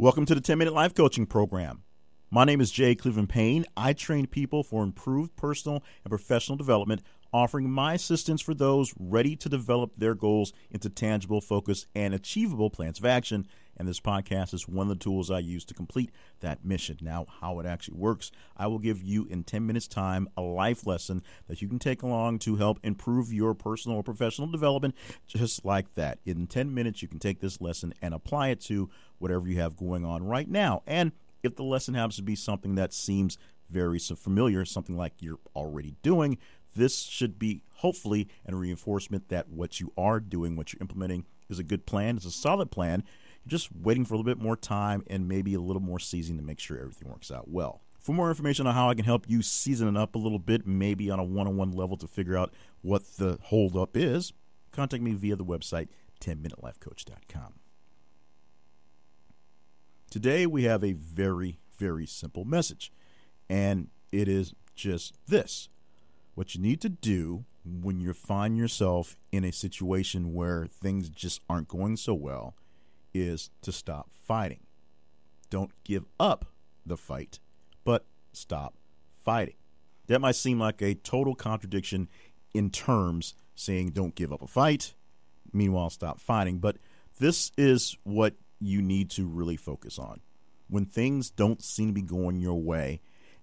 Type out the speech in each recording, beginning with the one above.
Welcome to the 10 Minute Life Coaching Program. My name is Jay Cleveland Payne. I train people for improved personal and professional development, offering my assistance for those ready to develop their goals into tangible, focused, and achievable plans of action. And this podcast is one of the tools I use to complete that mission. Now, how it actually works, I will give you in 10 minutes' time a life lesson that you can take along to help improve your personal or professional development, just like that. In 10 minutes, you can take this lesson and apply it to whatever you have going on right now. And if the lesson happens to be something that seems very familiar, something like you're already doing, this should be hopefully a reinforcement that what you are doing, what you're implementing, is a good plan, is a solid plan. You're just waiting for a little bit more time and maybe a little more seasoning to make sure everything works out well. For more information on how I can help you season it up a little bit, maybe on a one on one level to figure out what the holdup is, contact me via the website 10minutelifecoach.com. Today, we have a very, very simple message, and it is just this. What you need to do when you find yourself in a situation where things just aren't going so well is to stop fighting. Don't give up the fight, but stop fighting. That might seem like a total contradiction in terms saying don't give up a fight, meanwhile stop fighting, but this is what you need to really focus on. When things don't seem to be going your way,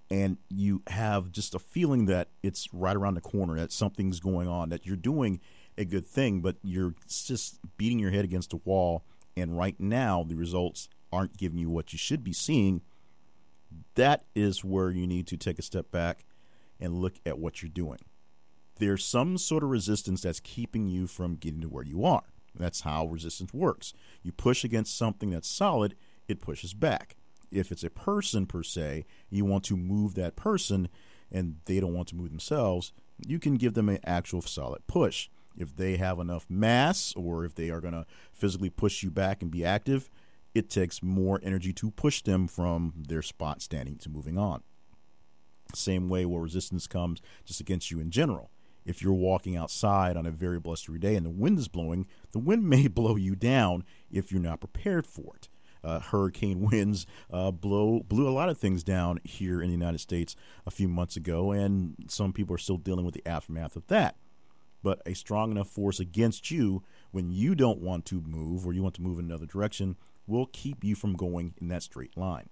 and you have just a feeling that it's right around the corner, that something's going on, that you're doing a good thing, but you're just beating your head against a wall, and right now the results aren't giving you what you should be seeing, that is where you need to take a step back and look at what you're doing. There's some sort of resistance that's keeping you from getting to where you are. That's how resistance works. You push against something that's solid, it pushes back. If it's a person per se, you want to move that person and they don't want to move themselves, you can give them an actual solid push. If they have enough mass or if they are going to physically push you back and be active, it takes more energy to push them from their spot standing to moving on. Same way where resistance comes just against you in general if you're walking outside on a very blustery day and the wind is blowing, the wind may blow you down if you're not prepared for it. Uh, hurricane winds uh, blow blew a lot of things down here in the United States a few months ago, and some people are still dealing with the aftermath of that. But a strong enough force against you when you don't want to move or you want to move in another direction will keep you from going in that straight line.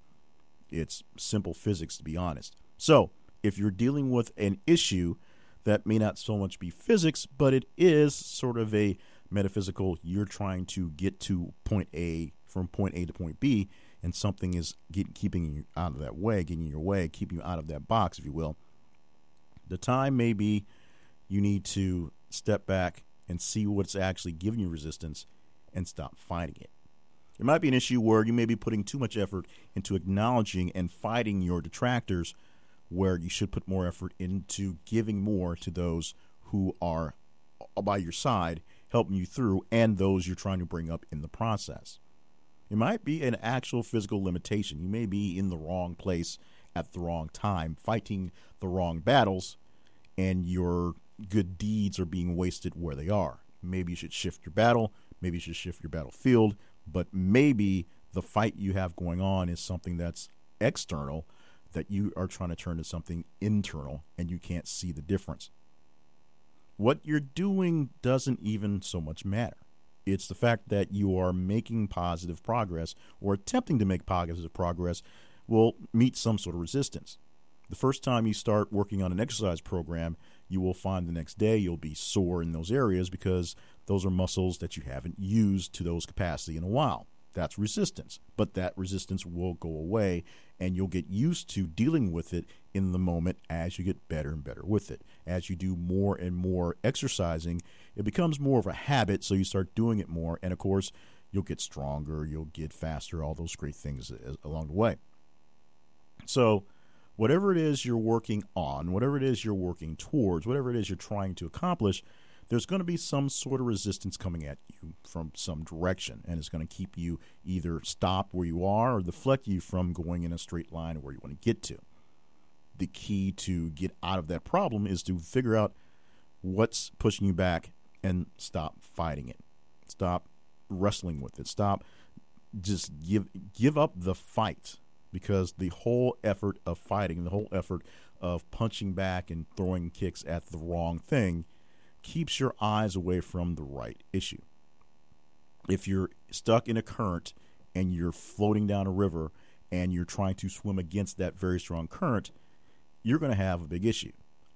It's simple physics, to be honest. So, if you're dealing with an issue that may not so much be physics, but it is sort of a metaphysical. You're trying to get to point A from point A to point B, and something is get, keeping you out of that way, getting in your way, keeping you out of that box, if you will. The time may be you need to step back and see what's actually giving you resistance and stop fighting it. It might be an issue where you may be putting too much effort into acknowledging and fighting your detractors where you should put more effort into giving more to those who are by your side, helping you through, and those you're trying to bring up in the process. It might be an actual physical limitation. You may be in the wrong place at the wrong time, fighting the wrong battles, and your good deeds are being wasted where they are. Maybe you should shift your battle, maybe you should shift your battlefield, but maybe the fight you have going on is something that's external that you are trying to turn to something internal and you can't see the difference. What you're doing doesn't even so much matter. It's the fact that you are making positive progress or attempting to make positive progress will meet some sort of resistance. The first time you start working on an exercise program, you will find the next day you'll be sore in those areas because those are muscles that you haven't used to those capacity in a while. That's resistance. But that resistance will go away and you'll get used to dealing with it in the moment as you get better and better with it. As you do more and more exercising, it becomes more of a habit, so you start doing it more. And of course, you'll get stronger, you'll get faster, all those great things uh, along the way. So, whatever it is you're working on, whatever it is you're working towards, whatever it is you're trying to accomplish, there's going to be some sort of resistance coming at you from some direction, and it's going to keep you either stopped where you are or deflect you from going in a straight line where you want to get to. The key to get out of that problem is to figure out what's pushing you back and stop fighting it. Stop wrestling with it. Stop just give give up the fight because the whole effort of fighting, the whole effort of punching back and throwing kicks at the wrong thing keeps your eyes away from the right issue. If you're stuck in a current and you're floating down a river and you're trying to swim against that very strong current, you're going to have a big issue.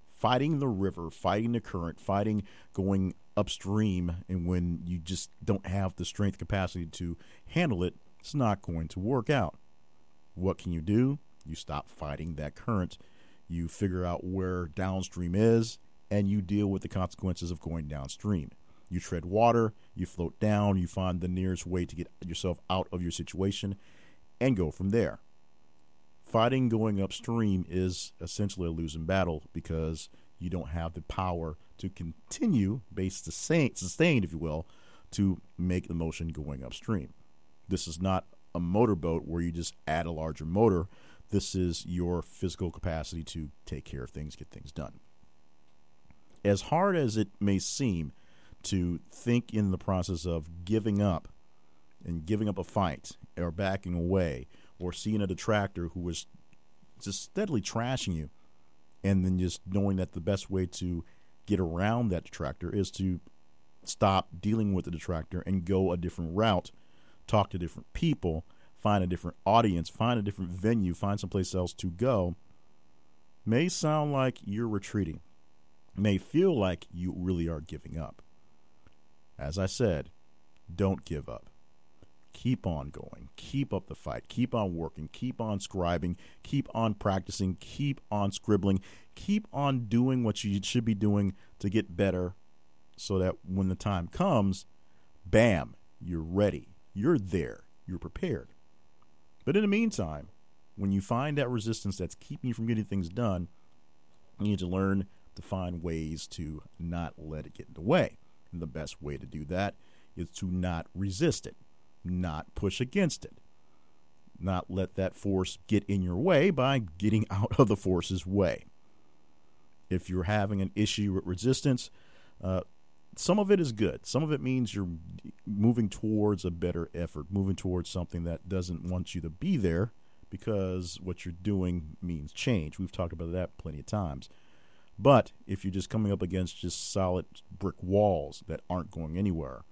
Fighting the river, fighting the current, fighting going upstream, and when you just don't have the strength capacity to handle it, it's not going to work out. What can you do? You stop fighting that current. You figure out where downstream is, and you deal with the consequences of going downstream. You tread water, you float down, you find the nearest way to get yourself out of your situation, and go from there. Fighting going upstream is essentially a losing battle because you don't have the power to continue, based sustained, if you will, to make the motion going upstream. This is not a motorboat where you just add a larger motor. This is your physical capacity to take care of things, get things done. As hard as it may seem to think in the process of giving up and giving up a fight or backing away or seeing a detractor who was just steadily trashing you and then just knowing that the best way to get around that detractor is to stop dealing with the detractor and go a different route, talk to different people, find a different audience, find a different venue, find someplace else to go, may sound like you're retreating, may feel like you really are giving up. As I said, don't give up. Keep on going. Keep up the fight. Keep on working. Keep on scribing. Keep on practicing. Keep on scribbling. Keep on doing what you should be doing to get better so that when the time comes, bam, you're ready. You're there. You're prepared. But in the meantime, when you find that resistance that's keeping you from getting things done, you need to learn to find ways to not let it get in the way. And the best way to do that is to not resist it, not push against it, not let that force get in your way by getting out of the force's way. If you're having an issue with resistance, uh, some of it is good. Some of it means you're moving towards a better effort, moving towards something that doesn't want you to be there because what you're doing means change. We've talked about that plenty of times. But if you're just coming up against just solid brick walls that aren't going anywhere,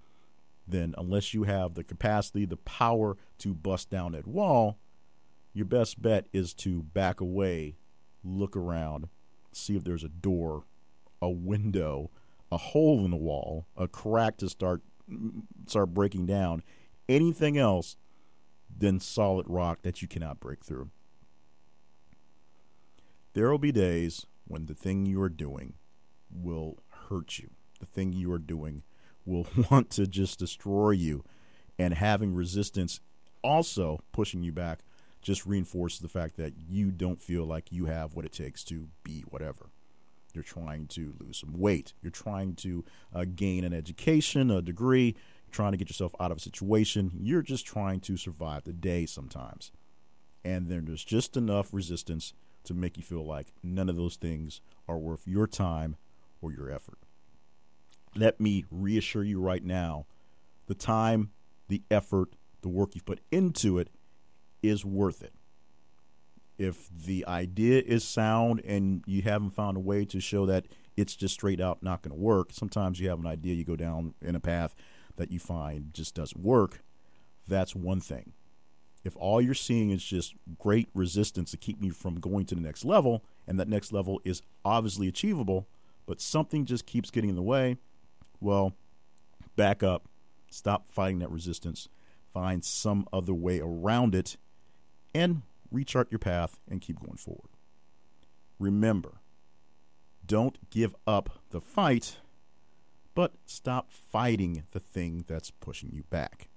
then unless you have the capacity, the power to bust down that wall, your best bet is to back away, look around, see if there's a door, a window, a hole in the wall, a crack to start start breaking down. Anything else than solid rock that you cannot break through. There will be days when the thing you are doing will hurt you. The thing you are doing will want to just destroy you. And having resistance also pushing you back just reinforces the fact that you don't feel like you have what it takes to be whatever. You're trying to lose some weight. You're trying to uh, gain an education, a degree, You're trying to get yourself out of a situation. You're just trying to survive the day sometimes. And then there's just enough resistance to make you feel like none of those things are worth your time or your effort. Let me reassure you right now the time, the effort, the work you've put into it is worth it. If the idea is sound and you haven't found a way to show that it's just straight out not going to work, sometimes you have an idea, you go down in a path that you find just doesn't work. That's one thing if all you're seeing is just great resistance to keep you from going to the next level, and that next level is obviously achievable, but something just keeps getting in the way, well, back up, stop fighting that resistance, find some other way around it, and rechart your path and keep going forward. Remember, don't give up the fight, but stop fighting the thing that's pushing you back.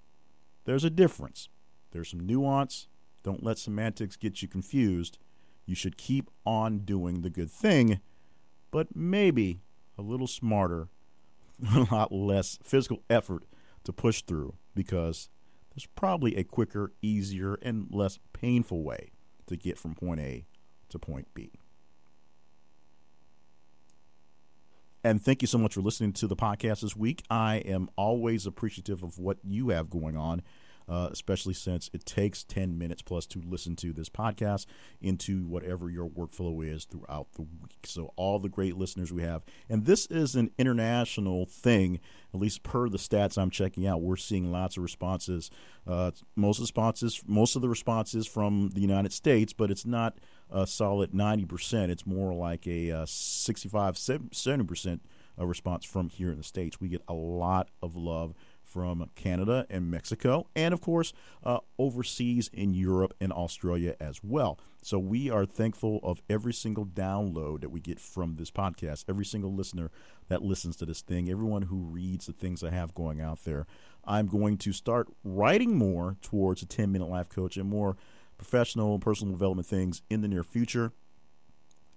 There's a difference. There's some nuance. Don't let semantics get you confused. You should keep on doing the good thing, but maybe a little smarter, a lot less physical effort to push through because there's probably a quicker, easier, and less painful way to get from point A to point B. And thank you so much for listening to the podcast this week. I am always appreciative of what you have going on uh, especially since it takes 10 minutes plus to listen to this podcast into whatever your workflow is throughout the week. So, all the great listeners we have, and this is an international thing, at least per the stats I'm checking out, we're seeing lots of responses. Uh, most of the responses, most of the responses from the United States, but it's not a solid 90%. It's more like a uh, 65, 70% response from here in the States. We get a lot of love from Canada and Mexico, and of course, uh, overseas in Europe and Australia as well. So we are thankful of every single download that we get from this podcast, every single listener that listens to this thing, everyone who reads the things I have going out there. I'm going to start writing more towards a 10 minute life coach and more professional and personal development things in the near future.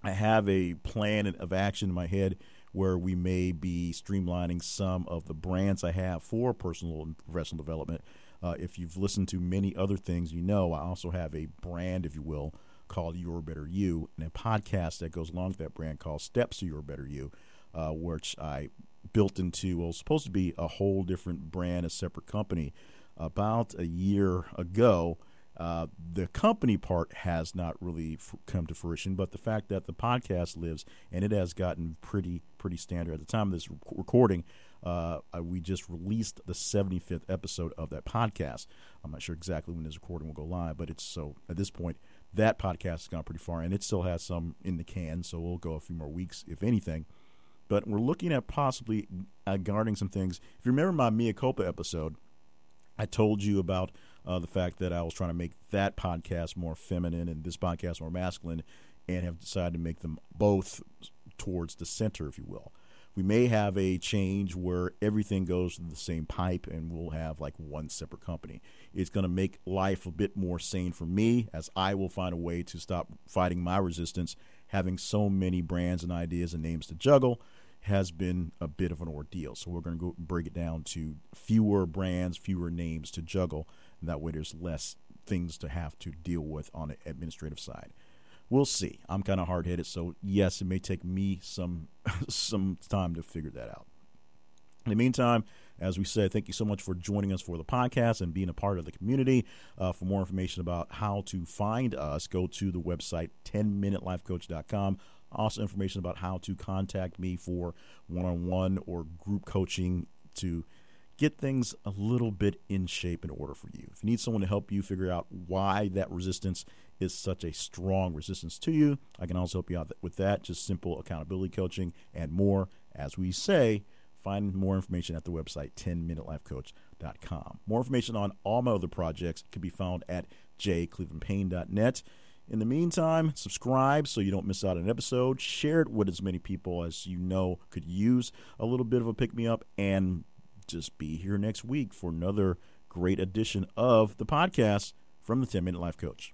I have a plan of action in my head where we may be streamlining some of the brands I have for personal and professional development. Uh, if you've listened to many other things, you know I also have a brand, if you will, called Your Better You, and a podcast that goes along with that brand called Steps to Your Better You, uh, which I built into, well, supposed to be a whole different brand, a separate company, about a year ago. Uh, the company part has not really f- come to fruition, but the fact that the podcast lives and it has gotten pretty pretty standard. At the time of this rec- recording, uh, we just released the 75th episode of that podcast. I'm not sure exactly when this recording will go live, but it's so at this point that podcast has gone pretty far, and it still has some in the can, so we'll go a few more weeks if anything. But we're looking at possibly uh, guarding some things. If you remember my Mea Culpa episode, I told you about uh, the fact that I was trying to make that podcast more feminine and this podcast more masculine, and have decided to make them both towards the center, if you will. We may have a change where everything goes to the same pipe and we'll have like one separate company. It's going to make life a bit more sane for me as I will find a way to stop fighting my resistance. Having so many brands and ideas and names to juggle has been a bit of an ordeal. So we're going to go break it down to fewer brands, fewer names to juggle. That way there's less things to have to deal with on the administrative side we'll see. I'm kind of hard headed, so yes, it may take me some some time to figure that out. In the meantime, as we said, thank you so much for joining us for the podcast and being a part of the community. Uh, for more information about how to find us, go to the website 10minutelifecoach.com. Also, information about how to contact me for one on one or group coaching to get things a little bit in shape in order for you. If you need someone to help you figure out why that resistance is such a strong resistance to you, I can also help you out with that. Just simple accountability coaching and more. As we say, find more information at the website 10minutelifecoach.com. More information on all my other projects can be found at jclevelandpayne.net. In the meantime, subscribe so you don't miss out on an episode. Share it with as many people as you know could use a little bit of a pick me up and just be here next week for another great edition of the podcast from the 10 Minute Life Coach.